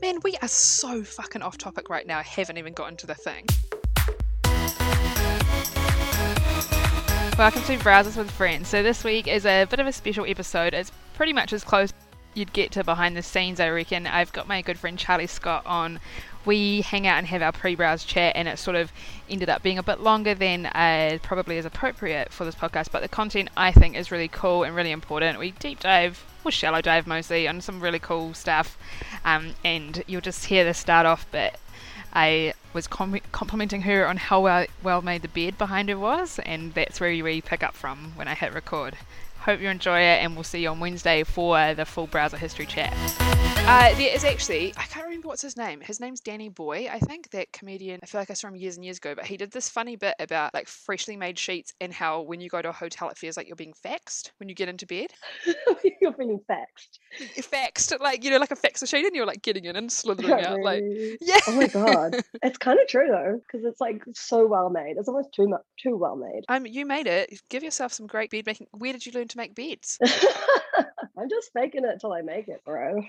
Man, we are so fucking off topic right now. I haven't even got into the thing. Welcome to Browsers with Friends. So this week is a bit of a special episode. It's pretty much as close you'd get to behind the scenes, I reckon. I've got my good friend Charlie Scott on. We hang out and have our pre-browse chat, and it sort of ended up being a bit longer than uh, probably is appropriate for this podcast. But the content I think is really cool and really important. We deep dive, shallow dive mostly, on some really cool stuff, um, and you'll just hear the start off bit. I was com- complimenting her on how well, well made the bed behind her was, and that's where we pick up from when I hit record. Hope you enjoy it, and we'll see you on Wednesday for the full browser history chat. Uh, there is actually, I can't remember what's his name. His name's Danny Bhoy, I think, that comedian. I feel like I saw him years and years ago, but he did this funny bit about like freshly made sheets and how when you go to a hotel, it feels like you're being faxed when you get into bed. You're being faxed. You're faxed, like, you know, like a fax machine, and you're like getting in and slithering out. Like, yeah. Oh my god, it's kind of true though, because it's like so well made. It's almost too much, too well made. Um, you made it. Give yourself some great bed making. Where did you learn to make beds? I'm just faking it till I make it, bro.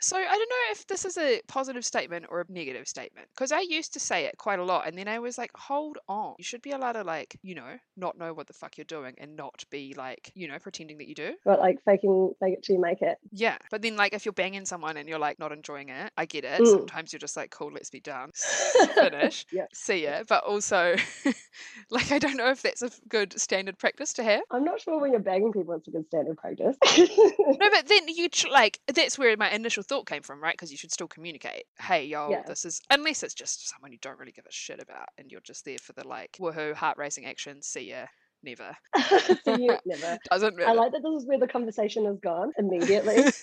So I don't know if this is a positive statement or a negative statement because I used to say it quite a lot, and then I was like, "Hold on, you should be allowed to like, you know, not know what the fuck you're doing and not be like, you know, pretending that you do." But like faking, fake it till you make it. Yeah, but then like if you're banging someone and you're like not enjoying it, I get it. Mm. Sometimes you're just like, "Cool, let's be done, finish, Yeah. see ya." But also, like I don't know if that's a good standard practice to have. I'm not sure when you're banging people it's a good standard practice. No, but then you tr- like that's where my initial thought came from, right? Because you should still communicate. Hey, yo, Yeah. this is unless it's just someone you don't really give a shit about, and you're just there for the like woohoo, heart racing action. See ya, never. See you never. Doesn't I like that this is where the conversation has gone immediately.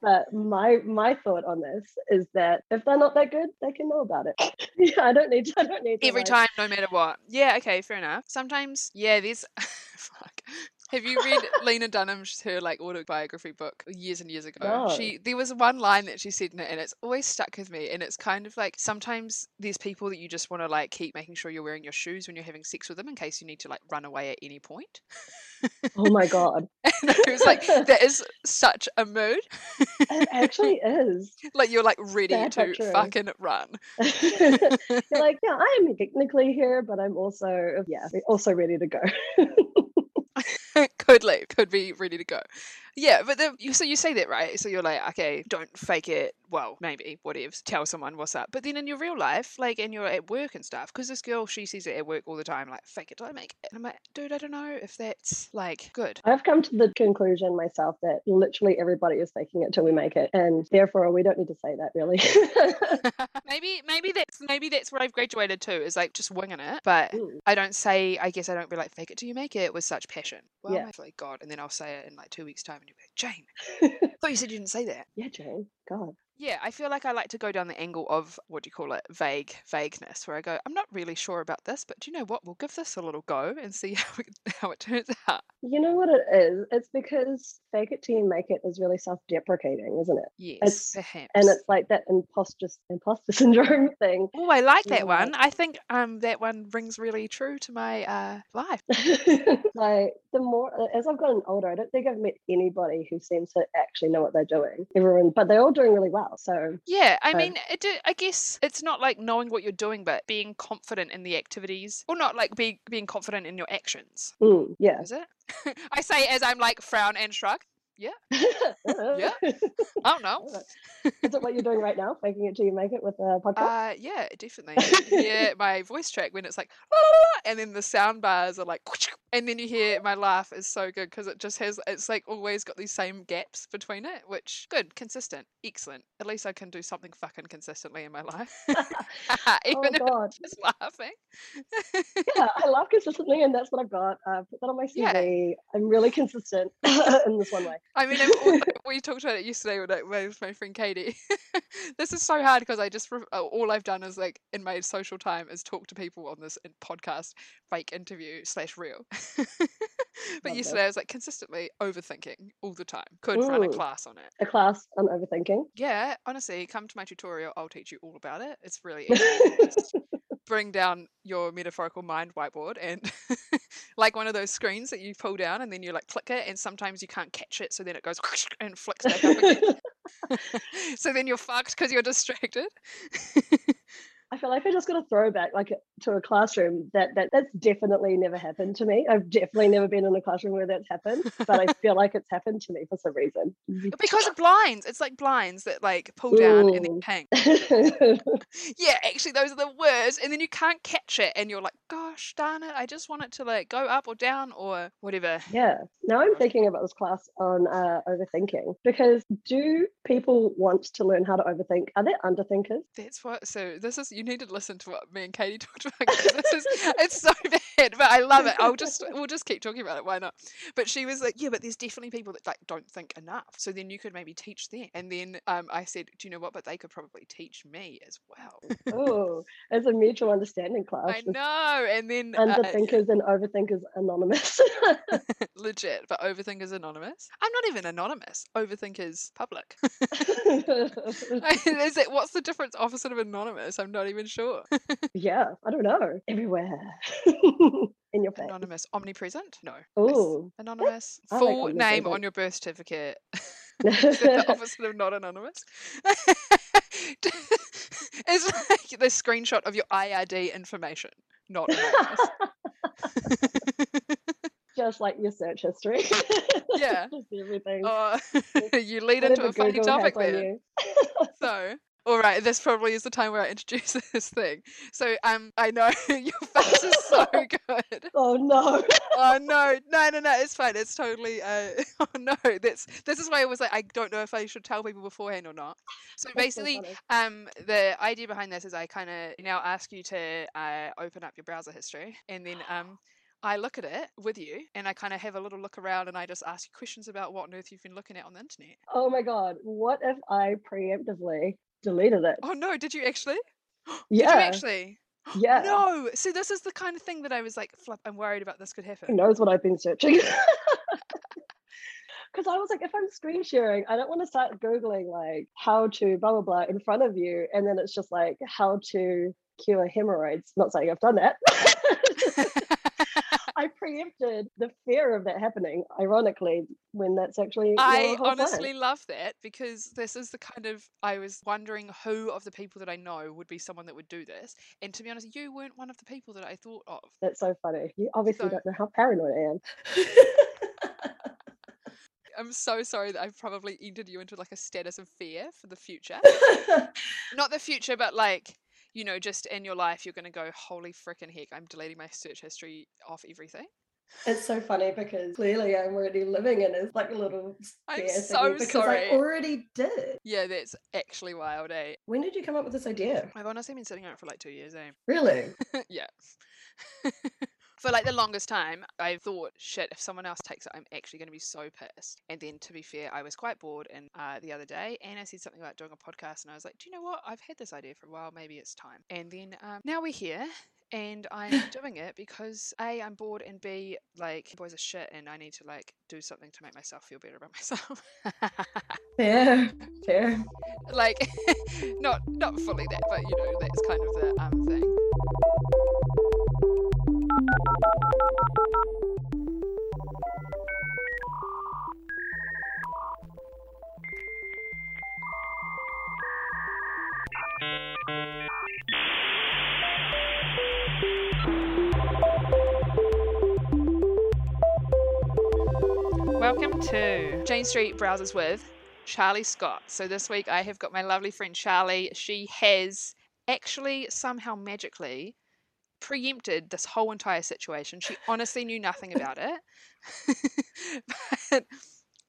But my my thought on this is that if they're not that good, they can know about it. yeah, I don't need to. I don't need to. Every like- time, no matter what. Yeah, okay, fair enough. Sometimes, yeah, there's. fuck. Have you read Lena Dunham's her like autobiography book years and years ago? No. She there was one line that she said in it, and it's always stuck with me. And it's kind of like sometimes there's people that you just want to like keep making sure you're wearing your shoes when you're having sex with them in case you need to like run away at any point. Oh my god, And I was like, that is such a mood. it actually is. Like you're like ready but to true. fucking run. You're like, yeah, I am technically here, but I'm also, yeah, also ready to go. could leave, could be ready to go. Yeah, but the, you so you say that right. So you're like, okay, don't fake it. Well, maybe whatever. Tell someone what's up. But then in your real life, like, and you're at work and stuff, because this girl she sees it at work all the time, like, fake it till I make it. And I'm like, dude, I don't know if that's like good. I've come to the conclusion myself that literally everybody is faking it till we make it, and therefore we don't need to say that really. maybe maybe that's maybe that's what I've graduated to is like just winging it. But Mm. I don't say. I guess I don't be like fake it till you make it with such passion. Well, Yeah. I feel like God, and then I'll say it in like two weeks' time, be like, Jane, I thought you said you didn't say that. yeah, Jane. God. Yeah, I feel like I like to go down the angle of what do you call it, vague vagueness, where I go, I'm not really sure about this, but do you know what? We'll give this a little go and see how it, how it turns out. You know what it is? It's because fake it till you make it is really self-deprecating, isn't it? Yes, It's- perhaps. And it's like that imposter imposter syndrome thing. oh, I like that one. I think um that one rings really true to my uh life. like the more as I've gotten older, I don't think I've met anybody who seems to actually know what they're doing. Everyone, but they're all doing really well. So Yeah, I Um, mean, it, do- I guess it's not like knowing what you're doing, but being confident in the activities, or not like be, being confident in your actions. mm, yeah. Is it? I say as I'm like frown and shrug. Yeah, Yeah. I don't know. Is it what you're doing right now? Making it till you make it with a podcast? Uh, yeah, definitely. yeah, my voice track when it's like, "La, la, la," and then the sound bars are like, and then you hear my laugh is so good because it just has, it's like always got these same gaps between it, which good, consistent, excellent. At least I can do something fucking consistently in my life, even oh if God. it's just laughing. Yeah, I laugh consistently, and that's what I've got. Uh, put that on my Yeah. CV. I'm really consistent in this one way. I mean, also, we talked about it yesterday with, like, with my friend Katie. this is so hard because I just re- uh, all I've done is like in my social time is talk to people on this podcast, fake interview slash real. but yesterday I was like consistently overthinking all the time. Could run a class on it. A class on overthinking. Yeah, honestly, come to my tutorial. I'll teach you all about it. It's really easy. Bring down your metaphorical mind whiteboard and like one of those screens that you pull down and then you like click it and sometimes you can't catch it so then it goes and flicks back up again. so then you're fucked because you're distracted. I feel like I just got a throwback like to a classroom that, that that's definitely never happened to me. I've definitely never been in a classroom where that's happened, but I feel like it's happened to me for some reason. because of blinds. It's like blinds that like pull down and then hang. Yeah, actually those are the worst. And then you can't catch it and you're like, gosh darn it, I just want it to like go up or down or whatever. yeah. Now I'm thinking about this class on uh, overthinking because do people want to learn how to overthink? Are they underthinkers? That's what so this is you need to listen to what me and Katie talked about this is it's so bad, but I love it. I'll just we'll just keep talking about it, why not? But she was like, Yeah, but there's definitely people that like don't think enough. So then you could maybe teach them. And then um I said, Do you know what? But they could probably teach me as well. Oh, it's a mutual understanding class. I know. And then uh, Underthinkers and overthinkers anonymous. legit, but Overthinkers Anonymous. I'm not even anonymous. Overthinkers public. Is it what's the difference opposite of anonymous? I'm not even sure. yeah, I don't know. Everywhere. In your face. anonymous. Omnipresent? No. Oh. Anonymous. I like Full name on your birth certificate. The opposite of not anonymous? it's like the screenshot of your IRD information. Not anonymous. Just like your search history. Yeah. Just everything. Oh, you lead into a funny Google topic there. So, all right, this probably is the time where I introduce this thing. So, um, I know your face is so good. Oh no. Oh no, no, no, no! It's fine. It's totally. Uh, oh no, that's this is why I was like, I don't know if I should tell people beforehand or not. So That's basically, funny. um, the idea behind this is I kind of now ask you to uh, open up your browser history, and then um, I look at it with you, and I kind of have a little look around, and I just ask you questions about what on earth you've been looking at on the internet. Oh my god. What if I preemptively deleted it? Oh no, did you actually? yeah. Did you actually? Yeah. No. See, this is the kind of thing that I was like, flip. I'm worried about this could happen. Who knows what I've been searching? Because I was like, if I'm screen sharing, I don't want to start Googling like how to blah, blah, blah in front of you. And then it's just like how to cure hemorrhoids. Not saying I've done that. I preempted the fear of that happening, ironically, when that's actually. I whole plan. honestly love that because this is the kind of I was wondering who of the people that I know would be someone that would do this, and to be honest, you weren't one of the people that I thought of. That's so funny. You obviously So- don't know how paranoid I am. I'm so sorry that I've probably entered you into like a status of fear for the future. Not the future, but like you know, just in your life, you're gonna go, holy freaking heck, I'm deleting my search history off everything. It's so funny because clearly I'm already living in a like a little I'm so because sorry. I already did. Yeah, that's actually wild, eh? When did you come up with this idea? I've honestly been sitting on it for like two years, eh? Really? yeah. For like the longest time, I thought, shit, if someone else takes it, I'm actually going to be so pissed. And then, to be fair, I was quite bored. And uh, the other day, Anna said something about doing a podcast, and I was like, do you know what? I've had this idea for a while. Maybe it's time. And then um, now we're here. And I'm doing it because A, I'm bored, and B, like, boys are shit, and I need to, like, do something to make myself feel better about myself. Fair, fair. like, not not fully that, but, you know, that's kind of the um, thing. Welcome to Jane Street Browsers with Charlie Scott. So this week I have got my lovely friend Charlie. She has actually somehow magically preempted this whole entire situation. She honestly knew nothing about it. but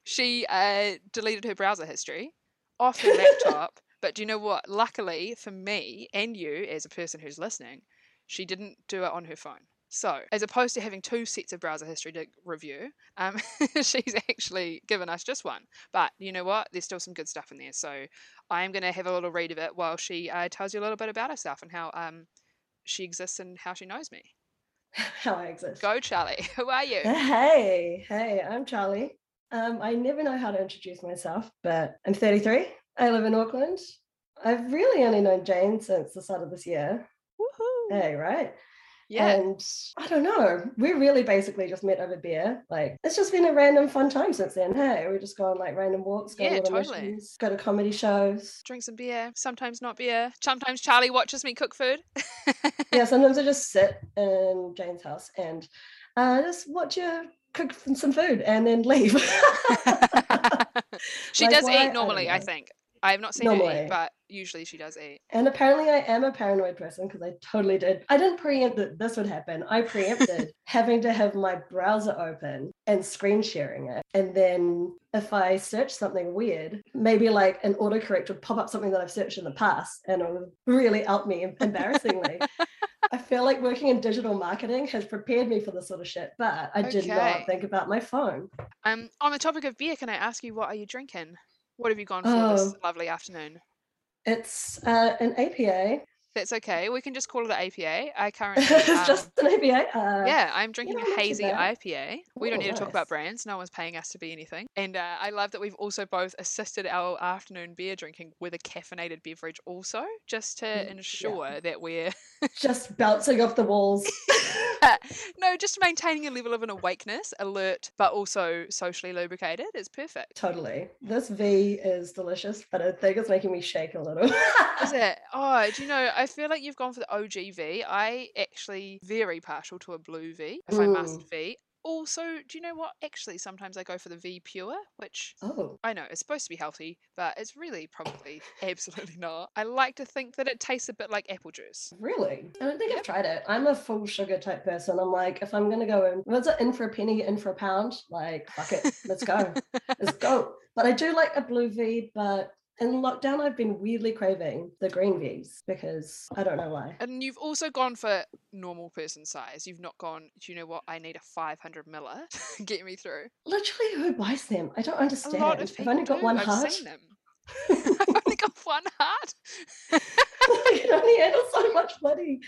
she uh, deleted her browser history off her laptop. But do you know what? Luckily for me and you, as a person who's listening, she didn't do it on her phone. So, as opposed to having two sets of browser history to review, um, she's actually given us just one. But you know what? There's still some good stuff in there. So, I am going to have a little read of it while she uh, tells you a little bit about herself and how um, she exists and how she knows me. How I exist. Go, Charlie. Who are you? Hey, hey, I'm Charlie. Um, I never know how to introduce myself, but I'm 33. I live in Auckland. I've really only known Jane since the start of this year. Woohoo! Hey, right? Yeah. And I don't know. We really basically just met over beer. Like it's just been a random fun time since then. Hey, we just go on like random walks, go Yeah, to totally. missions, go to comedy shows. Drink some beer, sometimes not beer. Sometimes Charlie watches me cook food. Yeah, sometimes I just sit in Jane's house and uh, just watch her cook some food and then leave. she Like, does why? Eat normally, I know. think. I have not seen her Normally. eat, but usually she does eat. And apparently, I am a paranoid person because I totally did. I didn't preempt that this would happen. I preempted having to have my browser open and screen sharing it. And then if I search something weird, maybe like an autocorrect would pop up something that I've searched in the past and it would really out me embarrassingly. I feel like working in digital marketing has prepared me for this sort of shit, but I did Okay. not think about my phone. Um, on the topic of beer, can I ask you what are you drinking? What have you gone for this Oh. lovely afternoon? It's uh, an APA. That's okay. We can just call it an APA. I currently it's um, just an APA. Uh, Yeah, I'm drinking a hazy. IPA. We don't need to talk about brands. No one's paying us to be anything. And uh, I love that we've also both assisted our afternoon beer drinking with a caffeinated beverage, also, just to Mm, yeah. ensure that we're Just bouncing off the walls. no, just maintaining a level of an awakeness, alert, but also socially lubricated. It's perfect. Totally. This V is delicious, but I think it's making me shake a little. Is it? Oh, do you know? I feel like you've gone for the OG V. I actually very partial to a blue V, if I must Mm. V. Also, do you know what? Actually, sometimes I go for the V Pure, which oh, I know it's supposed to be healthy, but it's really probably absolutely not. I like to think that it tastes a bit like apple juice. really? I don't think Yep. I've tried it. I'm a full sugar type person. I'm like, if I'm gonna go in, was it in for a penny, in for a pound? Like, fuck it, let's go, let's go. But I do like a blue V, but in lockdown, I've been weirdly craving the green Vs because I don't know why. And you've also gone for normal person size. You've not gone, do you know what? I need a 500 miller to get me through. Literally, who buys them? I don't understand. A lot of people I've only got do. one I've heart. seen them. I've only got one heart. I can only handle so much bloody.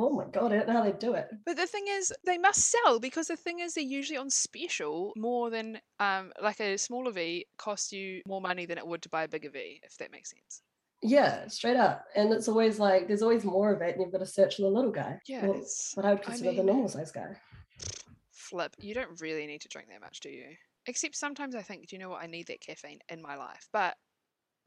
Oh my god, I don't know how they do it. But the thing is, they must sell because the thing is, they're usually on special more than um like a smaller V costs you more money than it would to buy a bigger V, if that makes sense. Yeah, straight up. And it's always like there's always more of it, and you've got to search for the little guy. Yeah, Well, it's what I would I consider the normal size guy. flip. You don't really need to drink that much, do you? Except sometimes I think, do you know what? I need that caffeine in my life. But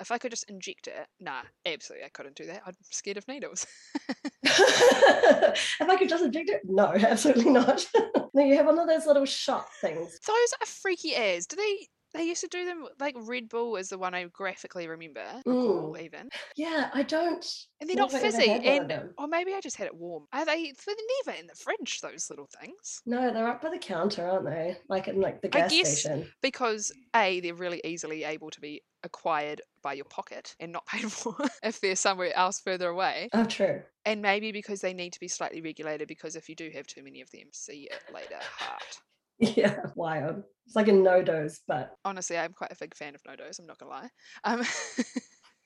if I could just inject it, nah, absolutely, I couldn't do that. I'm scared of needles. if I could just inject it, no, absolutely not. no, you have one of those little shot things. Those are freaky as. Do they? They used to do them like Red Bull is the one I graphically remember, recall Mm. even, Yeah, I don't. and they're not fizzy. had one of And or maybe I just had it warm. Are they? They're never in the fridge. Those little things. No, they're up by the counter, aren't they? Like in like the I gas guess- station. because a they're really easily able to be acquired by your pocket and not paid for if they're somewhere else further away Oh, true. and maybe because they need to be slightly regulated because if you do have too many of them see it later heart Yeah, wild. It's like a No Doz, but honestly i'm quite a big fan of No Doz i'm not gonna lie um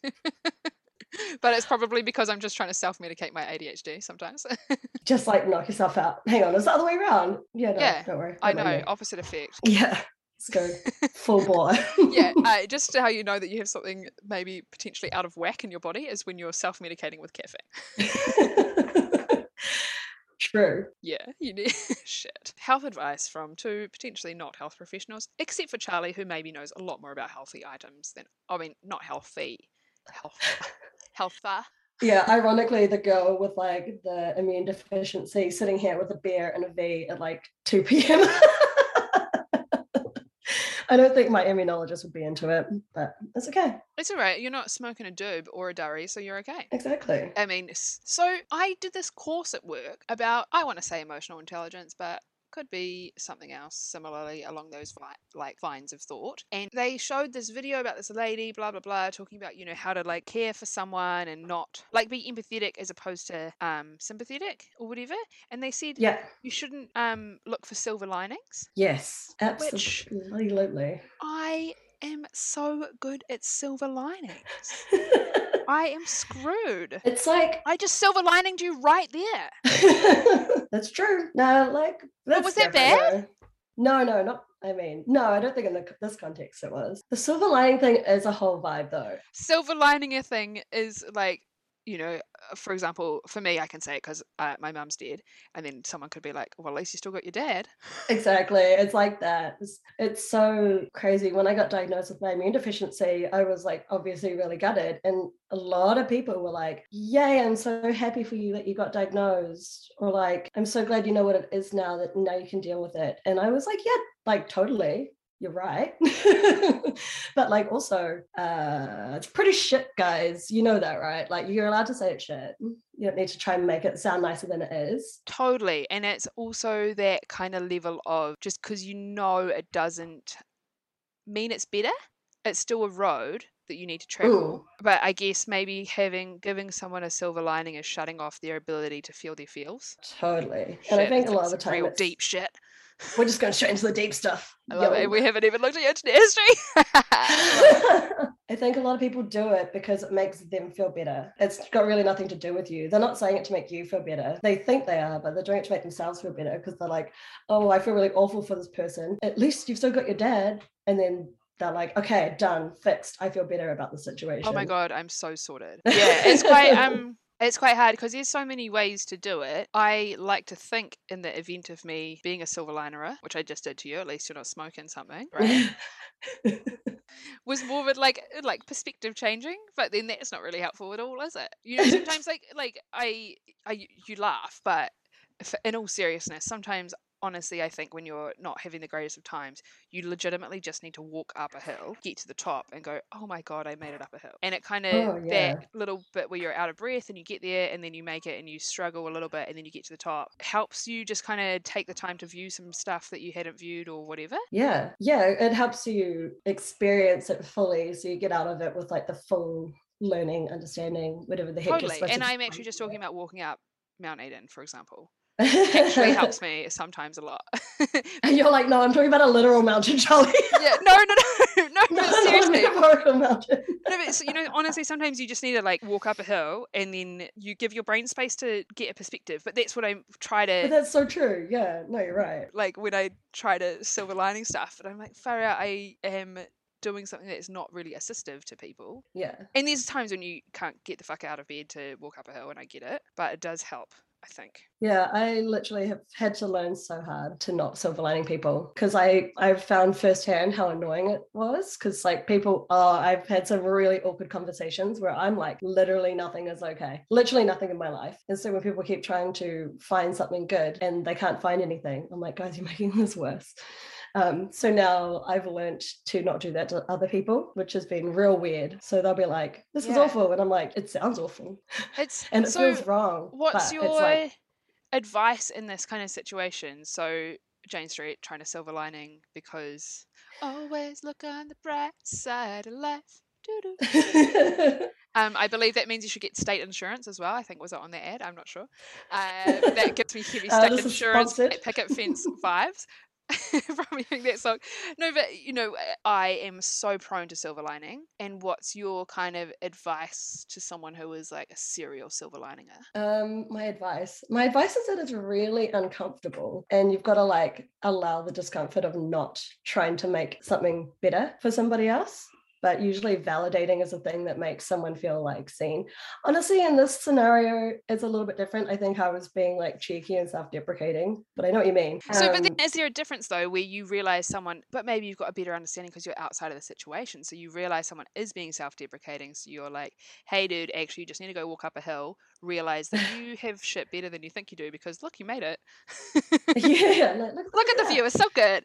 but it's probably because i'm just trying to self-medicate my adhd sometimes just like knock yourself out. Hang on, it's the other way around. Yeah, no, Yeah, don't worry. i don't mind know opposite effect. Yeah, let's go full bore. yeah uh, just how you know that you have something maybe potentially out of whack in your body is when you're self-medicating with caffeine True. Yeah, you need shit. Health advice from two potentially not health professionals, except for Charlie, who maybe knows a lot more about healthy items than I mean, not healthy, health, healther. Yeah, ironically, the girl with like the immune deficiency sitting here with a beer and a V at like 2 p.m. I don't think my immunologist would be into it, but it's okay. It's all right. You're not smoking a doob or a durry, so you're okay. Exactly. I mean, so I did this course at work about I want to say emotional intelligence, but could be something else similarly along those like lines of thought. And they showed this video about this lady, blah blah blah, talking about you know how to like care for someone and not like be empathetic as opposed to um sympathetic or whatever. And they said Yeah. you shouldn't um look for silver linings. Yes. Which- Absolutely. I am so good at silver linings. I am screwed. it's like I just silver lininged you right there. that's true. No, like that's was that bad? though. No, no, not. I mean, no, I don't think in the, this context it was. The silver lining thing is a whole vibe, though. silver lining a thing is like you know, uh, for example, for me, I can say it because uh, my mum's dead, and then someone could be like, "Well, at least you still got your dad." Exactly, it's like that. It's, it's so crazy. When I got diagnosed with my immune deficiency, I was like obviously really gutted, and a lot of people were like, "Yay, I'm so happy for you that you got diagnosed," or like, "I'm so glad you know what it is now that now you can deal with it." And I was like, "Yeah, like totally." You're right. But like also uh it's pretty shit guys. You know that right? Like you're allowed to say it's shit. You don't need to try and make it sound nicer than it is. Totally. And it's also that kind of level of just because you know it doesn't mean it's better it's still a road that you need to travel Ooh. but i guess maybe having giving someone a silver lining is shutting off their ability to feel their feels totally shit, and i think a lot of the time real deep shit we're just going straight into the deep stuff. I love Yo. it. We haven't even looked at your internet history. I think a lot of people do it because it makes them feel better. It's got really nothing to do with you. They're not saying it to make you feel better. They think they are, but they're doing it to make themselves feel better because they're like, oh, I feel really awful for this person. At least you've still got your dad. And then they're like, okay, done, fixed. I feel better about the situation. Oh my God, I'm so sorted. Yeah, it's quite, um, it's quite hard because there's so many ways to do it. I like to think in the event of me being a silver linerer, which I just did to you, at least you're not smoking something, right? was more of a, like like perspective changing, but then that's not really helpful at all, is it? You know, sometimes like like I I you laugh, but in all seriousness, sometimes honestly, I think when you're not having the greatest of times, you legitimately just need to walk up a hill, get to the top, and go, "Oh my god, I made it up a hill." And it kind of oh, yeah. that little bit where you're out of breath and you get there, and then you make it, and you struggle a little bit, and then you get to the top, helps you just kind of take the time to view some stuff that you hadn't viewed or whatever. Yeah, yeah, it helps you experience it fully, so you get out of it with like the full learning, understanding, whatever the heck. Totally, and I'm actually just talking about walking up Mount Eden, for example actually helps me sometimes a lot. and you're like, no, I'm talking about a literal mountain, Charlie. yeah, no, no, no, no, no, seriously. No, mountain. no, but you know, honestly, sometimes you just need to like walk up a hill and then you give your brain space to get a perspective. But that's what I try to. But that's so true. Yeah, no, you're right. Like when I try to silver lining stuff, and I'm like, far out, I am doing something that is not really assistive to people. Yeah. And there's times when you can't get the fuck out of bed to walk up a hill, and I get it, but it does help. I think. Yeah, I literally have had to learn so hard to not silver lining people because I I've found firsthand how annoying it was. Because like people, oh, I've had some really awkward conversations where I'm like, literally nothing is okay, literally nothing in my life. And so when people keep trying to find something good and they can't find anything, I'm like, guys, you're making this worse. Um, so now I've learned to not do that to other people, which has been real weird. So they'll be like, "This yeah. is awful," and I'm like, "It sounds awful," it's and it so feels wrong. What's your like... advice in this kind of situation? So Jane Street trying to silver lining because always look on the bright side of life. um, I believe that means you should get state insurance as well. I think was it on the ad? I'm not sure. Uh, that gives me heavy state uh, insurance picket fence vibes. from hearing that song. No, but you know, I am so prone to silver lining. And what's your kind of advice to someone who is like a serial silver lininger? Um, my advice, my advice is that it's really uncomfortable, and you've got to like allow the discomfort of not trying to make something better for somebody else but usually validating is a thing that makes someone feel like seen. Honestly, in this scenario, it's a little bit different. I think I was being like cheeky and self-deprecating, but I know what you mean. So, um, but then is there a difference though, where you realize someone, but maybe you've got a better understanding because you're outside of the situation, so you realize someone is being self-deprecating, so you're like, "Hey, dude, actually, you just need to go walk up a hill, realize that you have shit better than you think you do because look, you made it. yeah, look, look, look at the view; it's so good."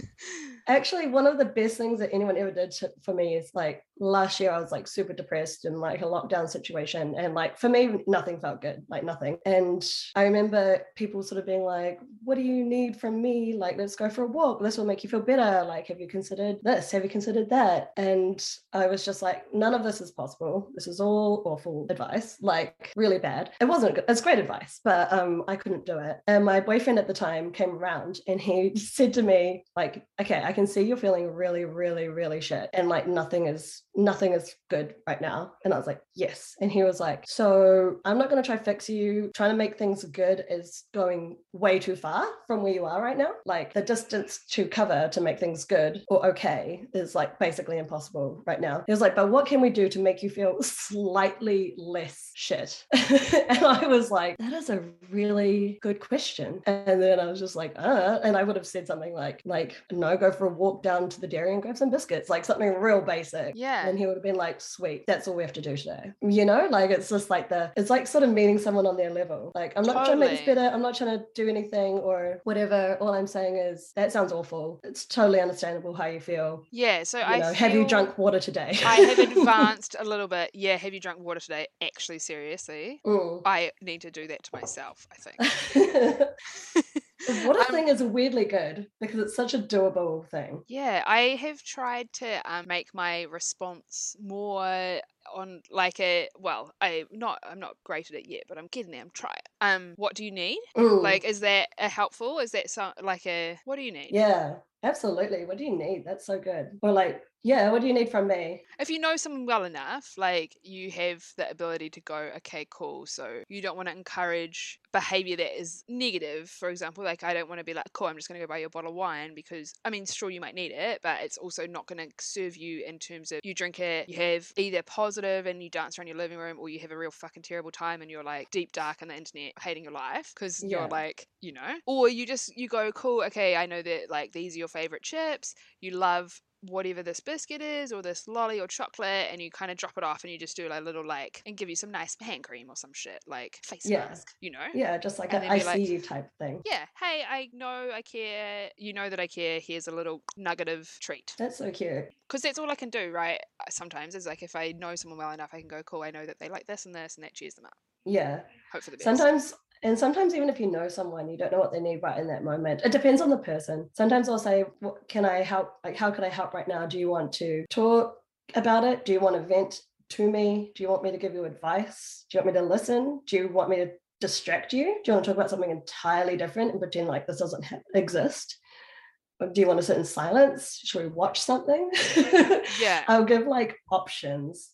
Actually, one of the best things that anyone ever did to, for me is like last year I was like super depressed in like a lockdown situation. And like for me, nothing felt good, like nothing. And I remember people sort of being like, What do you need from me? Like, let's go for a walk. This will make you feel better. Like, have you considered this? Have you considered that? And I was just like, None of this is possible. This is all awful advice, like really bad. It wasn't good. It's great advice, but um, I couldn't do it. And my boyfriend at the time came around and he said to me, like, okay, I can see you're feeling really, really, really shit. And like nothing is nothing is good right now. And I was like, yes. And he was like, so I'm not going to try fix you. Trying to make things good is going way too far from where you are right now. Like the distance to cover to make things good or okay is like basically impossible right now. He was like, but what can we do to make you feel slightly less shit? and I was like, that is a really good question. And then I was just like, uh, and I would have said something like, like, no, go for a walk down to the dairy and grab some biscuits, like something real basic. Yeah. And he would have been like, sweet, that's all we have to do today. You know, like it's just like the, it's like sort of meeting someone on their level. Like, I'm not trying to make this better. I'm not trying to do anything or whatever. All I'm saying is that sounds awful. It's totally understandable how you feel. Yeah. So You I know, have you drunk water today? I have advanced a little bit. Yeah, have you drunk water today? Actually, seriously, Mm. I need to do that to myself. I think. what water Um, thing is weirdly good because it's such a doable thing. Yeah, I have tried to um, make my response more on like a well, I not I'm not great at it yet, but I'm getting there. I'm trying. Um, what do you need? Mm. Like, is that a helpful? Is that so like a what do you need? yeah, absolutely. What do you need? That's so good. Or like, yeah, what do you need from me? If you know someone well enough, like you have the ability to go, okay, cool. So you don't want to encourage behavior that is negative. For example, like I don't want to be like, cool, I'm just going to go buy you a bottle of wine because I mean, sure, you might need it, but it's also not going to serve you in terms of you drink it, you have either positive and you dance around your living room, or you have a real fucking terrible time and you're like deep dark on the internet hating your life because Yeah. you're like, you know, or you just you go, cool, okay, I know that like these are your favorite chips, you love whatever this biscuit is or this lolly or chocolate and you kind of drop it off and you just do a little like and give you some nice hand cream or some shit like face Yeah. mask you know Yeah, just like And an then I like- type thing. yeah hey i know i care you know that i care here's a little nugget of treat That's so cute. because that's all i can do right Uh, sometimes is like if i know someone well enough i can go cool i know that they like this and this and that cheers them up Yeah. hope for the best Sometimes, and sometimes even if you know someone, you don't know what they need right in that moment. It depends on the person. Sometimes I'll say, "What can I help? Like, how can I help right now? Do you want to talk about it? Do you want to vent to me? Do you want me to give you advice? Do you want me to listen? Do you want me to distract you? Do you want to talk about something entirely different and pretend like this doesn't ha- exist? Or do you want to sit in silence? Should we watch something? yeah I'll give like options.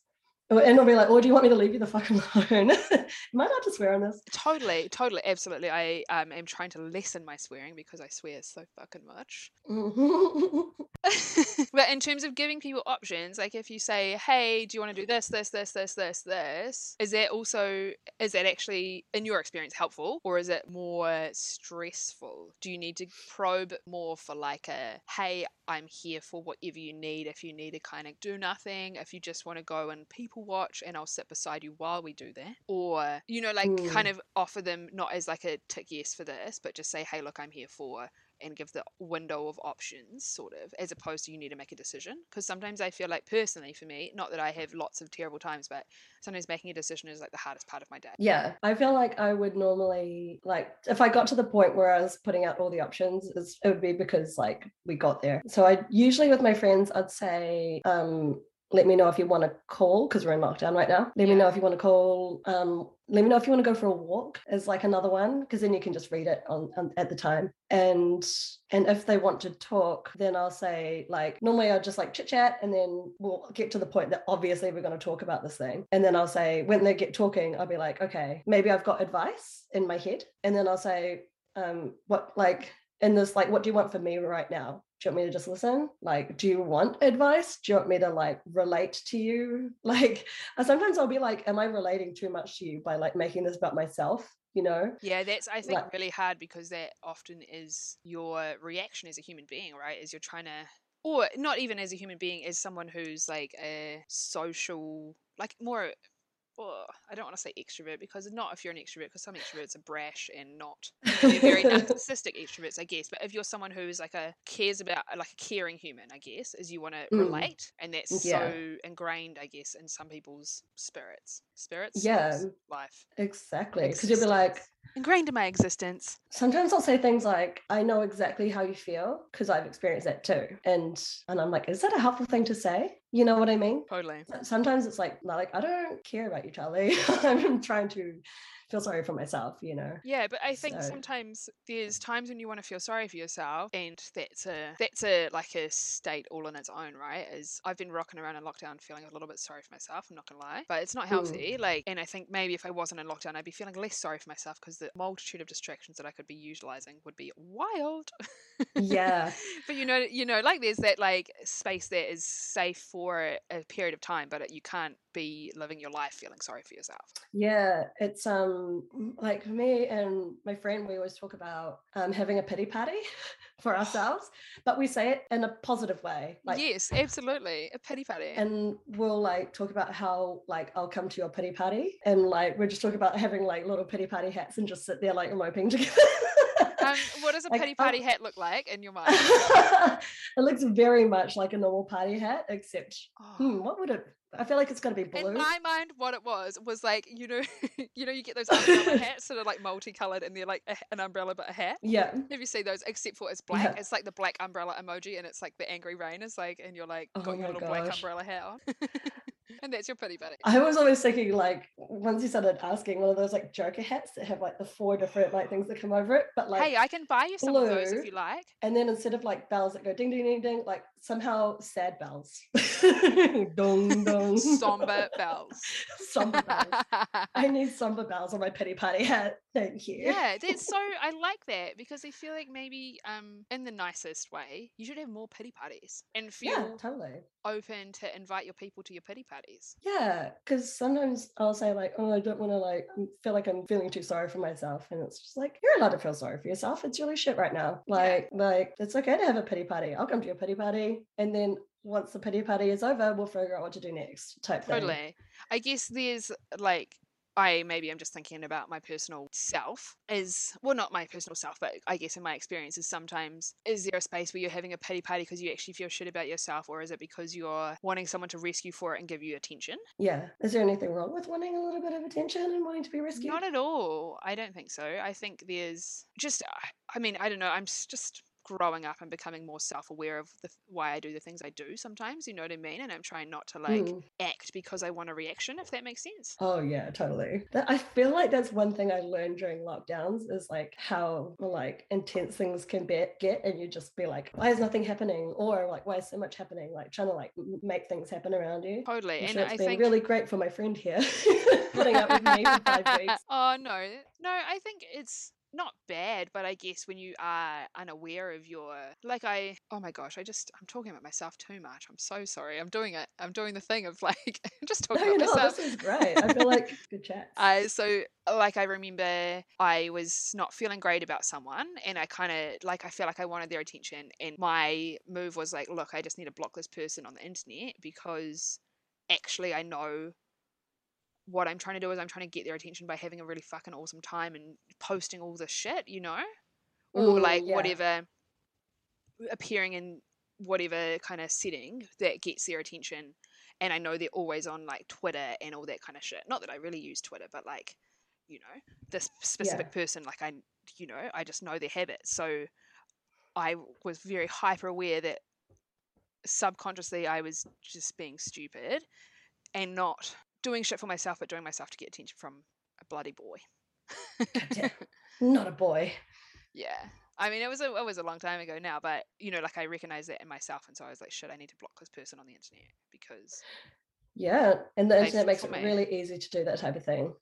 Or- And I'll be like, or do you want me to leave you the fuck alone? Am I allowed to swear on this? totally totally absolutely i um, am trying to lessen my swearing because i swear so fucking much but in terms of giving people options, like if you say, "Hey, do you want to do this, this, this, this, this, this?" Is that also is that actually, in your experience, helpful, or is it more stressful? Do you need to probe more for like a, "Hey, I'm here for whatever you need." If you need to kind of do nothing, if you just want to go and people watch, and I'll sit beside you while we do that, or you know, like kind of offer them not as like a tick yes for this, but just say, "Hey, look, I'm here for." and give the window of options sort of as opposed to you need to make a decision because sometimes i feel like personally for me not that i have lots of terrible times but sometimes making a decision is like the hardest part of my day yeah, I feel like I would normally like if I got to the point where I was putting out all the options, it would be because like we got there. So I usually with my friends, I'd say, um, let me know if you want to call because we're in lockdown right now. Let me know if you want to call. Um, let me know if you want to go for a walk is like another one because then you can just read it on, on at the time. And and if they want to talk, then I'll say like normally I'll just like chit chat and then we'll get to the point that obviously we're going to talk about this thing. And then I'll say when they get talking, I'll be like, okay, maybe I've got advice in my head. And then I'll say, um, what like in this like what do you want from me right now do you want me to just listen? Like do you want advice? Do you want me to like relate to you? Like sometimes i'll be like am i relating too much to you by like making this about myself? You know? Yeah that's i think Like- really hard because that often is your reaction as a human being right? Is you're trying to or not even as a human being as someone who's like a social like more oh, I don't want to say extrovert because not if you're an extrovert, because some extroverts are brash and not. They're very narcissistic extroverts, I guess. But if you're someone who's like a cares about like a caring human, I guess, is you want to Mm. relate, and that's Yeah. so ingrained, I guess, in some people's spirits, spirits, Yeah. life, exactly because you'll be like. Ingrained in my existence. sometimes i'll say things like i know exactly how you feel because i've experienced that too and and i'm like is that a helpful thing to say you know what i mean Totally. sometimes it's like like i don't care about you charlie i'm trying to feel sorry for myself, you know. Yeah, but I think So- sometimes there's times when you want to feel sorry for yourself, and that's a that's a like a state all in its own, right? Is I've been rocking around in lockdown feeling a little bit sorry for myself. I'm not gonna lie, but it's not healthy. Like, and I think maybe if I wasn't in lockdown, I'd be feeling less sorry for myself because the multitude of distractions that I could be utilizing would be wild. Yeah. but you know, you know, like there's that like space that is safe for a period of time, but you can't be living your life feeling sorry for yourself. Yeah, it's um like me and my friend, we always talk about um having a pity party for ourselves, but we say it in a positive way. Like yes, absolutely, a pity party. and we'll like talk about how like I'll come to your pity party and like we're just talking about having like little pity party hats and just sit there like moping together. um, what does a Like, pity um, party hat look like in your mind? it looks very much like a normal party hat, except Oh. hmm, what would it? I feel like it's gonna be blue. In my mind, what it was was like you know, you know, you get those umbrella hats that are like multicolored and they're like a, an umbrella but a hat. yeah, Have you seen those? Except for it's black. Yeah. It's like the black umbrella emoji, and it's like the angry rain is like, and you're like Oh got your little black umbrella hat on, and that's your pity buddy. I was always thinking like once you started asking one of those like Joker hats that have like the four different like things that come over it, but like hey, I can buy you some of those if you like. and then instead of like bells that go ding ding ding ding, like somehow sad bells. dong dong. Somber bells. Somber bells. I need somber bells on my pity party hat. Thank you. yeah, that's so. I like that because I feel like maybe, um, in the nicest way, you should have more pity parties and feel Yeah, totally. open to invite your people to your pity parties. Yeah, because sometimes I'll say like, oh, I don't want to like feel like I'm feeling too sorry for myself, and it's just like you're allowed to feel sorry for yourself. It's really shit right now. Like, like it's okay to have a pity party. I'll come to your pity party, and then once the pity party is over, we'll figure out what to do next. Type thing. Totally. I guess there's like I maybe I'm just thinking about my personal self is well not my personal self but I guess in my experience is sometimes is there a space where you're having a pity party because you actually feel shit about yourself or is it because you're wanting someone to rescue for it and give you attention? Yeah. Is there anything wrong with wanting a little bit of attention and wanting to be rescued? Not at all. I don't think so. I think there's just I- I mean I don't know I'm just growing up and becoming more self-aware of the why I do the things I do sometimes you know what I mean and I'm trying not to like Mm. act because I want a reaction if that makes sense. Oh yeah, totally. That, I feel like that's one thing I learned during lockdowns is like how like intense things can be, get, and you just be like, why is nothing happening, or like why is so much happening? Like trying to like make things happen around you. Totally. I'm and sure it's I been think really great for my friend here, putting up with me for five weeks. oh no, no, I think it's not bad, but I guess when you are unaware of your like I oh my gosh, I just I'm talking about myself too much. I'm so sorry. I'm doing it. I'm doing the thing of like just No, talking about no, myself. this is great. I feel like good chat. I so like I remember I was not feeling great about someone and I kind of like I felt like I wanted their attention and my move was like look I just need to block this person on the internet because actually I know what I'm trying to do is I'm trying to get their attention by having a really fucking awesome time and posting all this shit, you know? Or Mm, like yeah. whatever appearing in whatever kind of setting that gets their attention and I know they're always on like Twitter and all that kind of shit. Not that I really use Twitter, but like, you know, this specific person, like I, you know, I just know their habits. So I was very hyper aware that subconsciously I was just being stupid and not doing shit for myself, but doing myself to get attention from a bloody boy. Not a boy. Yeah. I mean, it was a it was a long time ago now, but you know, like I recognize that in myself, and so I was like, shit, I need to block this person on the internet because Yeah, and the internet makes it me. really easy to do that type of thing.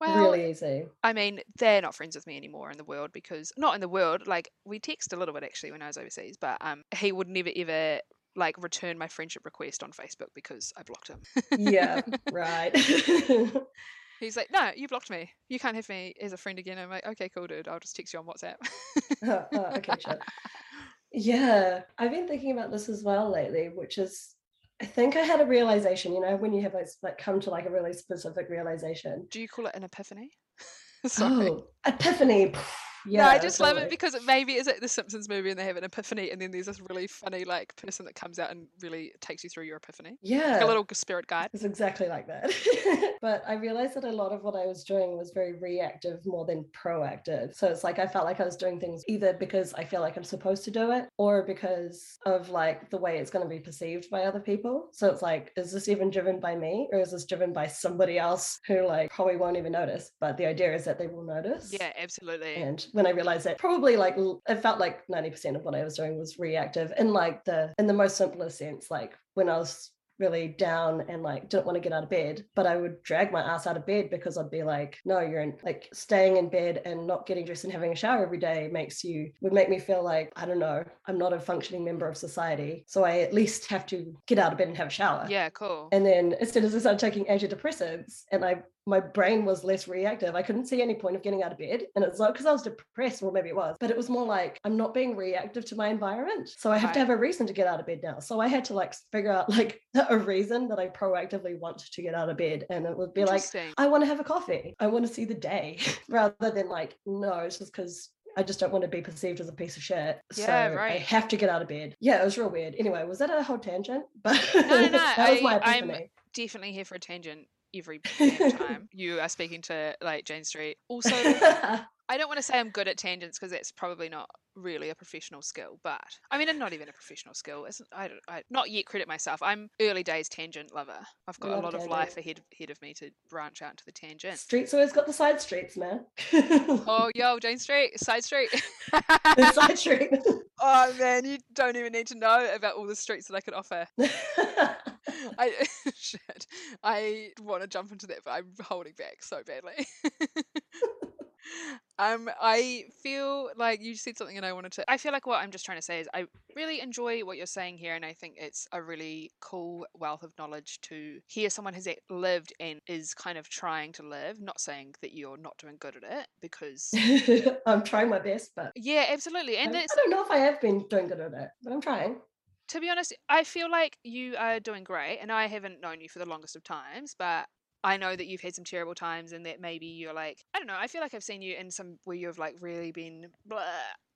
well, really easy. I mean, they're not friends with me anymore in the world because not in the world. Like we text a little bit actually when I was overseas, but um, he would never ever like return my friendship request on Facebook because I blocked him. Yeah, right. He's like, no, you blocked me. You can't have me as a friend again. I'm like, okay, cool, dude. I'll just text you on WhatsApp. Oh, oh, okay, sure. Yeah, I've been thinking about this as well lately, which is I think I had a realization, you know, when you have like, like come to like a really specific realization. Do you call it an epiphany? Sorry. Oh, epiphany. Yeah, no, I just love it because maybe is it the Simpsons movie and they have an epiphany, and then there's this really funny like person that comes out and really takes you through your epiphany, Yeah. like a little spirit guide. It's exactly like that. but I realized that a lot of what I was doing was very reactive more than proactive. So it's like I felt like I was doing things either because I feel like I'm supposed to do it or because of like the way it's going to be perceived by other people. So it's like, is this even driven by me or is this driven by somebody else who like probably won't even notice? But the idea is that they will notice. Yeah, absolutely. And when I realized that probably like it felt like 90% of what I was doing was reactive in like the in the most simplest sense, like when I was really down and like didn't want to get out of bed, but I would drag my ass out of bed because I'd be like, no, you're in like staying in bed and not getting dressed and having a shower every day makes you would make me feel like, I don't know, I'm not a functioning member of society. So I at least have to get out of bed and have a shower. yeah, cool. And then as soon as I started taking antidepressants and I my brain was less reactive, I couldn't see any point of getting out of bed. And it's not because I was depressed, or maybe it was, but it was more like I'm not being reactive to my environment. So I have to have a reason to get out of bed now. So I had to like figure out like a reason that I proactively want to get out of bed. And it would be like, I want to have a coffee. I want to see the day rather than like, no, it's just because I just don't want to be perceived as a piece of shit. Yeah, so I have to get out of bed. Yeah, it was real weird. Anyway, was that a whole tangent? But no, no, that was my I- I'm- Definitely here for a tangent every time you are speaking to like Jane Street. Also, I don't want to say I'm good at tangents because that's probably not really a professional skill, but I mean, and not even a professional skill. It's, I, don't- I not yet credit myself. I'm early days tangent lover. I've got a lot of life ahead ahead of me to branch out into the tangent. Streets always got the side streets, man. Oh, yo, Jane Street, side street. the side street. oh man, you don't even need to know about all the streets that I could offer. I shit. I want to jump into that, but I'm holding back so badly. um, I feel like you said something, and I wanted to. I feel like what I'm just trying to say is I really enjoy what you're saying here, and I think it's a really cool wealth of knowledge to hear someone has lived and is kind of trying to live. Not saying that you're not doing good at it, because I'm trying my best, but yeah, absolutely, and I, I don't know if I have been doing good at it, but I'm trying. To be honest, I feel like you are doing great, and I haven't known you for the longest of times, but I know that you've had some terrible times, and that maybe you're like, I don't know. I feel like I've seen you in some where you've like really been blah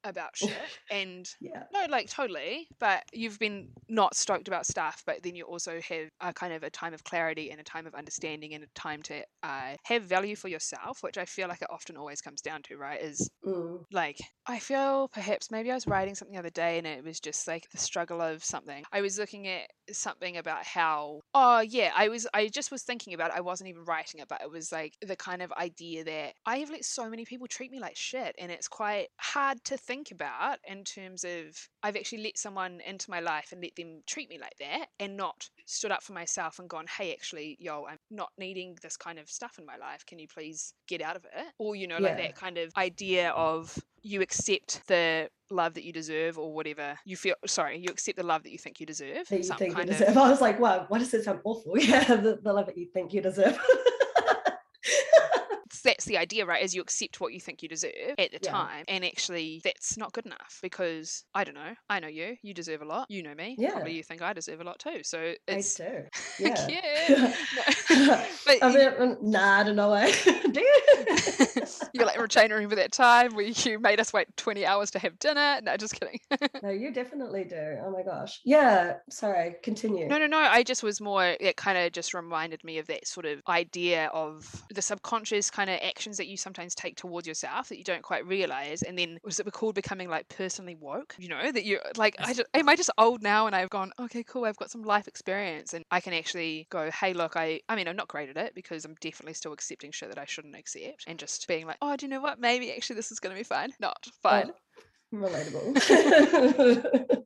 about shit, and Yeah. no, like totally, but you've been not stoked about stuff, but then you also have a kind of a time of clarity and a time of understanding and a time to uh, have value for yourself, which I feel like it often always comes down to, right? Is Mm. like I feel perhaps maybe I was writing something the other day and it was just like the struggle of something. I was looking at something about how oh yeah, I was I just was thinking about it. I wasn't even writing it, but it was like the kind of idea that I have let so many people treat me like shit and it's quite hard to think about in terms of I've actually let someone into my life and let them treat me like that and not stood up for myself and gone, Hey, actually, yo, I'm not needing this kind of stuff in my life. Can you please get out of it? Or, you know, like that kind of idea of you accept the love that you deserve or whatever you feel sorry you accept the love that you think you deserve That you some think you kind of deserve. I was like, wow, why does it sound awful? Yeah, the, the love that you think you deserve. the idea right is you accept what you think you deserve at the Yeah. time and actually that's not good enough because i don't know i know you you deserve a lot you know me Yeah. probably you think i deserve a lot too so I it's do. Yeah. yeah No. but I mean, um, nah, I don't know why. do you? you're like Regina, remember that time where you made us wait 20 hours to have dinner no just kidding no, you definitely do. Oh my gosh. Yeah. Sorry. Continue. No, no, no. I just was more, it kind of just reminded me of that sort of idea of the subconscious kind of actions that you sometimes take towards yourself that you don't quite realize. And then was it called becoming like personally woke? You know, that you're like, I just, am I just old now? And I've gone, okay, cool. I've got some life experience and I can actually go, hey, look, I, I mean, I'm not great at it because I'm definitely still accepting shit that I shouldn't accept and just being like, oh, do you know what? Maybe actually this is going to be fine. Not oh, fine. Oh, relatable.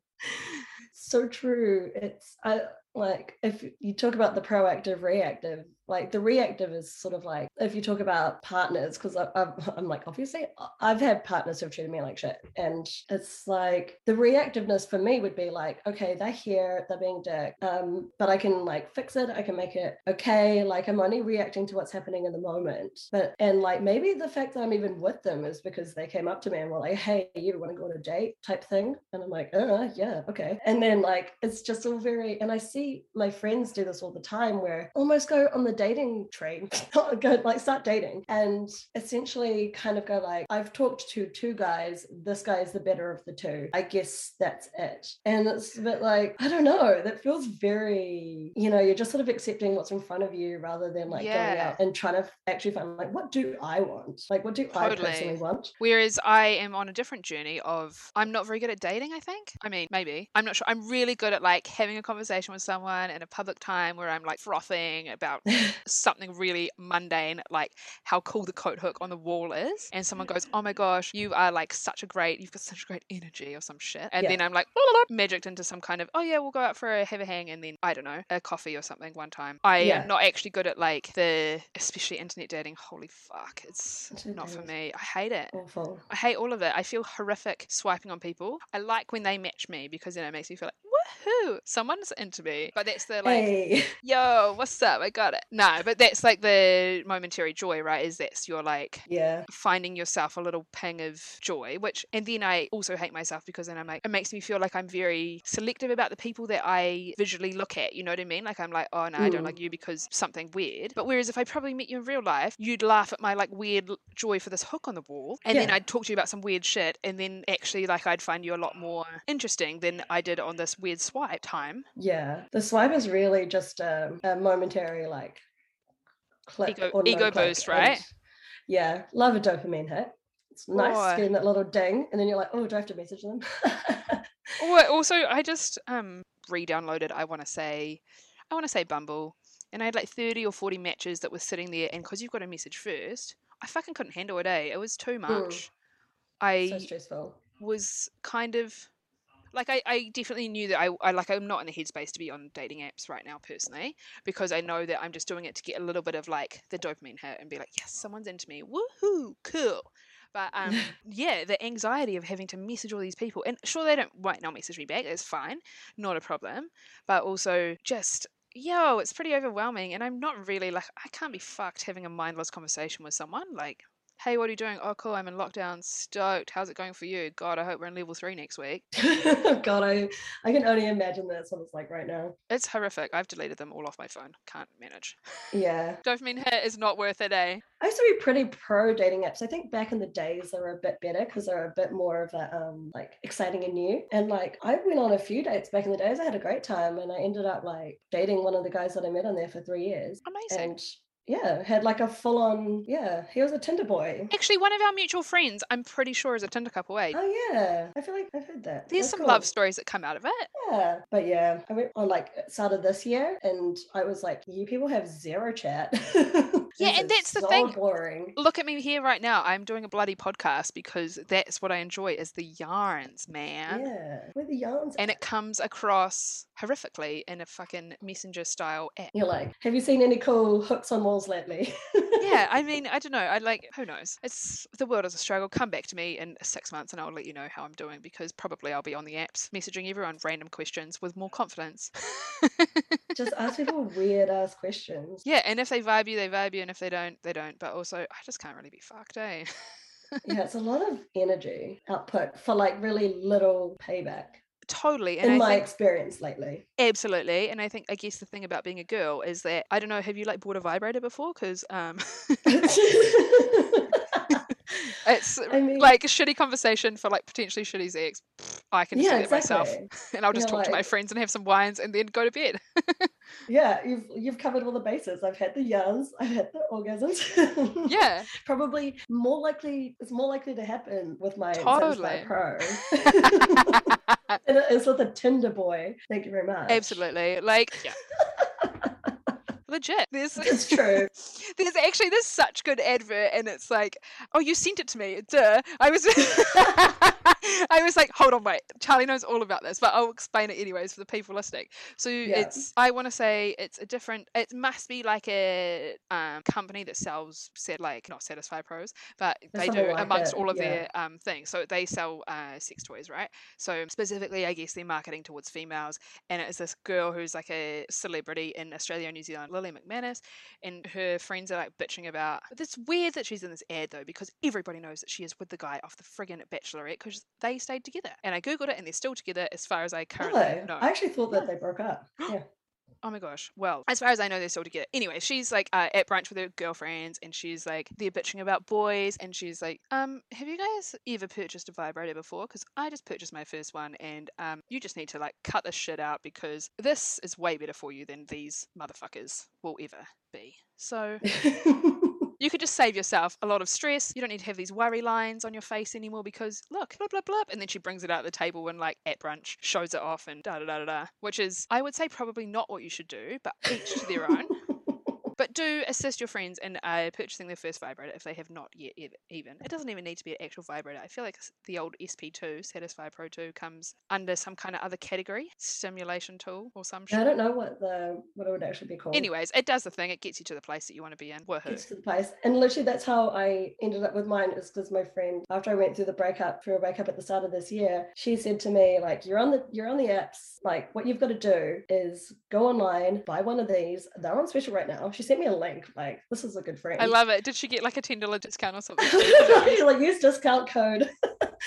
so true. It's I like if you talk about the proactive reactive like the reactive is sort of like if you talk about partners because i'm like obviously i've had partners who've treated me like shit. And it's like the reactiveness for me would be like okay they're here they're being dick um but i can like fix it i can make it okay. Like i'm only reacting to what's happening in the moment. But and like maybe the fact that i'm even with them is because they came up to me and were like hey you want to go on a date type thing? And i'm like uh yeah okay. And then like it's just all very and i see my friends do this all the time where almost go on the dating train, go like start dating and essentially kind of go like, I've talked to two guys. This guy is the better of the two. I guess that's it. And it's a bit like, I don't know, that feels very, you know, you're just sort of accepting what's in front of you rather than like going out and trying to actually find like, what do I want? Like, what do I personally want? Whereas I am on a different journey of I'm not very good at dating, I think. I mean, maybe. I'm not sure. I'm really good at like having a conversation with someone in a public time where I'm like frothing about something really mundane, like how cool the coat hook on the wall is. And someone goes, Oh my mm. gosh, you are like such a great, you've got such great energy or some shit. And Yeah. then I'm like, magicked into some kind of, oh yeah, we'll go out for a have a hang and then, I don't know, a coffee or something one time. I Yeah. am not actually good at like the, especially internet dating. Holy fuck, it's Internet not for me. I hate it. Awful. I hate all of it. I feel horrific swiping on people. I like when they match me because then it makes me feel like, woohoo, someone's into me. But that's the like, hey. yo, what's up? I got it. No, but that's like the momentary joy, right? Is that's your like Yeah. finding yourself a little pang of joy, which, and then I also hate myself because then I'm like, it makes me feel like I'm very selective about the people that I visually look at. You know what I mean? Like, I'm like, oh no, I don't Mm. like you because something weird. But whereas if I probably met you in real life, you'd laugh at my like weird joy for this hook on the wall. And then I'd talk to you about some weird shit. And then actually, like, I'd find you a lot more interesting than I did on this weird swipe time. Yeah. The swipe is really just um, a momentary like click Ego- or ego boost, right? yeah. Love a dopamine hit. It's nice Oh. getting that little ding, and then you're like, oh, do I have to message them? Or also, I just um re-downloaded. I want to say, I want to say Bumble, and I had like thirty or forty matches that were sitting there. And because you've got a message first, I fucking couldn't handle it. Eh, it was too much. I so was kind of like I, I definitely knew that I, I like I'm not in the headspace to be on dating apps right now personally because I know that I'm just doing it to get a little bit of like the dopamine hit and be like yes someone's into me. Woohoo cool. But um yeah the anxiety of having to message all these people and sure they don't might not message me back that's fine not a problem but also just yo it's pretty overwhelming and I'm not really like I can't be fucked having a mindless conversation with someone like Hey, what are you doing? Oh, cool. I'm in lockdown. Stoked. How's it going for you? God, I hope we're in level three next week. God, I I can only imagine that's what it's like right now. It's horrific. I've deleted them all off my phone. Can't manage. Yeah. Dopamine hit is not worth it, eh? I used to be pretty pro dating apps. I think back in the days they were a bit better because they're a bit more of a um like exciting and new. And like I went on a few dates back in the days. I had a great time and I ended up like dating one of the guys that I met on there for three years. Amazing. And yeah, had like a full on yeah, he was a Tinder boy. Actually, one of our mutual friends, I'm pretty sure, is a Tinder couple, eh? Oh yeah. I feel like I've heard that. There's That's some cool. love stories that come out of it. Yeah, but yeah, I went on like it started this year, and I was like, "You people have zero chat." Yeah, and that's the so thing. Boring. Look at me here right now. I'm doing a bloody podcast because that's what I enjoy is the yarns, man. Yeah, where the yarns. And it comes across horrifically in a fucking messenger style app. You're like, have you seen any cool hooks on walls lately? yeah, I mean, I don't know. I like, who knows? It's the world is a struggle. Come back to me in six months and I'll let you know how I'm doing because probably I'll be on the apps messaging everyone random questions with more confidence. Just ask people weird ass questions. yeah, and if they vibe you, they vibe you, and if they don't, they don't. But also, I just can't really be fucked, eh? Yeah, it's a lot of energy output for like really little payback. totally. And In I my think experience lately. absolutely. And I think, I guess the thing about being a girl is that I don't know. Have you like bought a vibrator before? Because um, it's I mean, like a shitty conversation for like potentially shitty sex. I can just yeah, do that myself. and I'll just You're talk to my friends and have some wines and then go to bed. Yeah, you've you've covered all the bases. I've had the yarns, I've had the orgasms. yeah. Probably more likely it's more likely to happen with my Totally. Pro. and it is with a Tinder boy. Thank you very much. Absolutely. Like yeah. Legit. There's It's true. there's actually there's such good advert and it's like, oh you sent it to me. Duh. I was I was like, hold on, wait. Charlie knows all about this, but I'll explain it anyways for the people listening. So it's I want to say it's a different. It must be like a um, company that sells said like not Satisfyer Pros, but they do like amongst it, all of yeah. their um things. So they sell uh, sex toys, right? So specifically, I guess they're marketing towards females, and it's this girl who's like a celebrity in Australia and New Zealand, Lily McManus, and her friends are like bitching about. It's weird that she's in this ad though, because everybody knows that she is with the guy off the friggin' Bachelorette because they stayed together. And I googled it, and they're still together as far as I currently know. I actually thought that they broke up. Yeah. Oh my gosh. Well, as far as I know, they're still together. Anyway, she's like uh, at brunch with her girlfriends, and she's like they're bitching about boys, and she's like, um, have you guys ever purchased a vibrator before? Because I just purchased my first one, and um, you just need to like cut this shit out because this is way better for you than these motherfuckers will ever be. So you could just save yourself a lot of stress. You don't need to have these worry lines on your face anymore because look, blah blah blah. And then she brings it out the table and like at brunch shows it off and da da da da da. Which is I would say probably not what you should do, but each to their own. But do assist your friends in uh, purchasing their first vibrator if they have not yet even. It doesn't even need to be an actual vibrator. I feel like the old SP2, Satisfyer Pro 2, comes under some kind of other category, stimulation tool or some I shit. don't know what the what it would actually be called. Anyways, it does the thing. It gets you to the place that you want to be in. Woohoo. gets to the place. And literally, that's how I ended up with mine. Is because my friend, after I went through the breakup, through a breakup at the start of this year, she said to me, like, "You're on the you're on the apps. Like, what you've got to do is go online, buy one of these. They're on special right now." She sent me a link. Like, this is a good friend. I love it. Did she get like a ten dollar discount or something? Like, use discount code.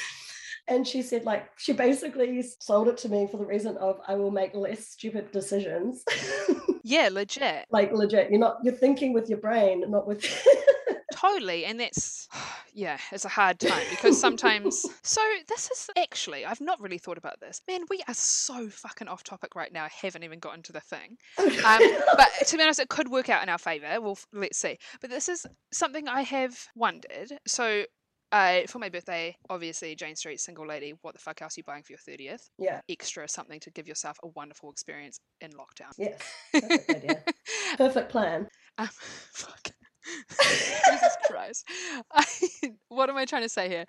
and she said, like, she basically sold it to me for the reason of I will make less stupid decisions. yeah, legit. like legit, you're not you're thinking with your brain, not with Totally. And that's, yeah, it's a hard time because sometimes. So, this is actually, I've not really thought about this. Man, we are so fucking off topic right now. I haven't even gotten to the thing. Um, but to be honest, it could work out in our favour. Well, let's see. But this is something I have wondered. So, uh, for my birthday, obviously, Jane Street, single lady, what the fuck else are you buying for your 30th? yeah, Extra something to give yourself a wonderful experience in lockdown. yes. Perfect idea. Perfect plan. Um, fuck. Jesus Christ. I, what am I trying to say here?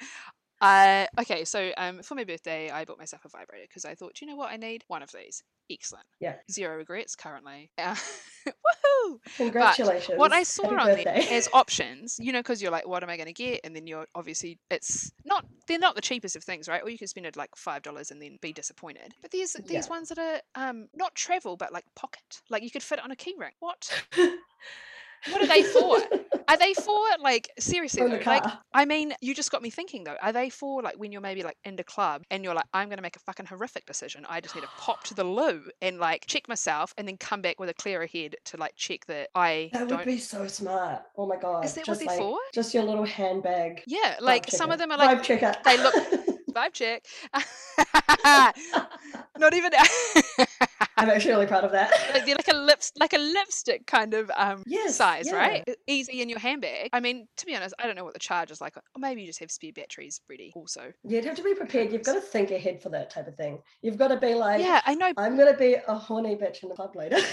Uh, okay, so um, for my birthday, I bought myself a vibrator because I thought, "Do you know what I need? One of these. Excellent. Yeah. Zero regrets currently. Uh, woohoo! Congratulations. But What I saw Happy on birthday. there as options, you know, because you're like, what am I going to get? And then you're obviously, it's not, they're not the cheapest of things, right? Or you can spend it like $5 and then be disappointed. But there's these Yeah. ones that are um, not travel, but like pocket. Like you could fit it on a keyring. What? What are they for? Are they for like seriously? Though, like. I mean, you just got me thinking though. Are they for like when you're maybe like in the club and you're like, I'm gonna make a fucking horrific decision. I just need to pop to the loo and like check myself and then come back with a clearer head to like check that I That don't. would be so smart. Oh my god. Is that what just they're like, for? Just your little handbag. yeah, like some of them are like Vibe checker. they look- vibe check. Not even. I'm actually really proud of that. Like, they're like a lips, like a lipstick kind of um Yes, size, yeah. right? Easy in your handbag. I mean, to be honest, I don't know what the charge is like. Or maybe you just have spare batteries ready. Also, You'd have to be prepared. You've got to think ahead for that type of thing. You've got to be like, yeah, I know, I'm gonna be a horny bitch in the pub later.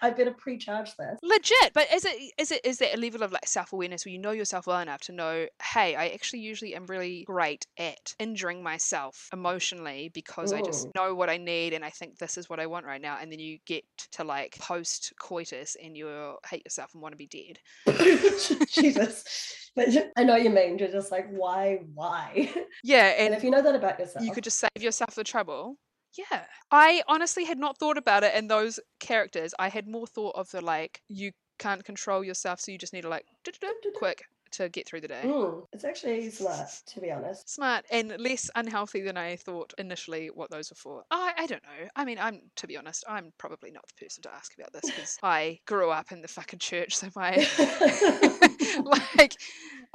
I better pre-charge this. legit. But is it is it is that a level of like self awareness where you know yourself well enough to know, hey, I actually usually am really great at injuring myself emotionally because I just know what I need and I think this is what I want right now, and then you get to like post coitus and you hate yourself and want to be dead. Jesus. But I know you mean. You're just like, why, why? Yeah, And and if you know that about yourself, you could just save yourself the trouble. Yeah. I honestly had not thought about it in those characters. I had more thought of the like, you can't control yourself, so you just need to like, quick to get through the day. Mm, it's actually smart, to be honest. Smart and less unhealthy than I thought initially what those were for. I, I don't know. I mean, I'm, to be honest, I'm probably not the person to ask about this because I grew up in the fucking church, so my, like,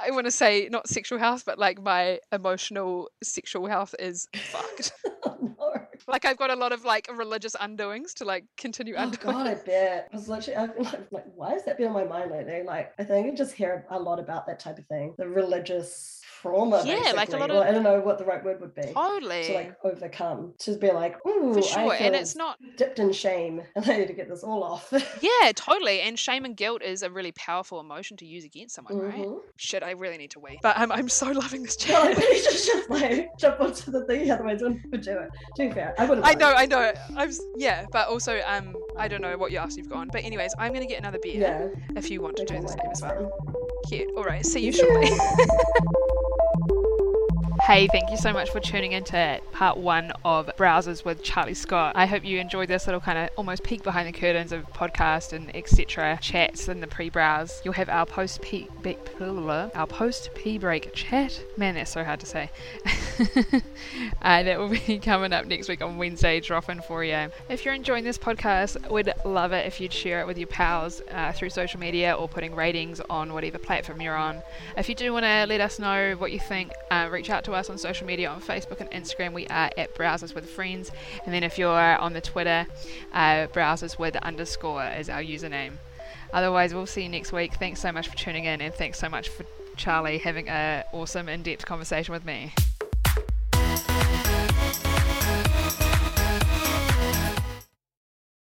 I want to say not sexual health, but like my emotional sexual health is fucked. oh, no. Like I've got a lot of like religious undoings to like continue Oh undoing. god, I bet. I was literally I've been like, like, why has that been on my mind lately? Like, I think I just hear a lot about that type of thing. The religious trauma. Yeah, like a basically. lot Well, of- I don't know what the right word would be. Totally. To like overcome. To be like, ooh, For I sure. feel And it's not dipped in shame and I need to get this all off. Yeah, totally. And shame and guilt is a really powerful emotion to use against someone, right? Mhm. Shit, I really need to wait. But I'm I'm so loving this chat. Well, I chat. think you should just like jump onto the thing, otherwise I wouldn't do it. To be fair, I wouldn't. I know, I know. I'm yeah, but also um I don't know what you asked you've gone. But anyways, I'm gonna get another beer Yeah. if you want to do the same as well. Cute. All right. See you You shortly. Hey, thank you so much for tuning into part one of Browsers with Charlie Scott. I hope you enjoyed this little kind of almost peek behind the curtains of podcast and etc. chats in the pre-browse. You'll have our post peak our post P break chat. Man, that's so hard to say. uh, that will be coming up next week on Wednesday, dropping for you. If you're enjoying this podcast, we'd love it if you'd share it with your pals uh, through social media or putting ratings on whatever platform you're on. If you do want to let us know what you think, uh, reach out us on social media on Facebook and Instagram. We are at Browsers with Friends. And then if you're on the Twitter, uh, Browsers with underscore is our username. Otherwise, we'll see you next week. Thanks so much for tuning in, and thanks so much for Charlie having an awesome in depth conversation with me.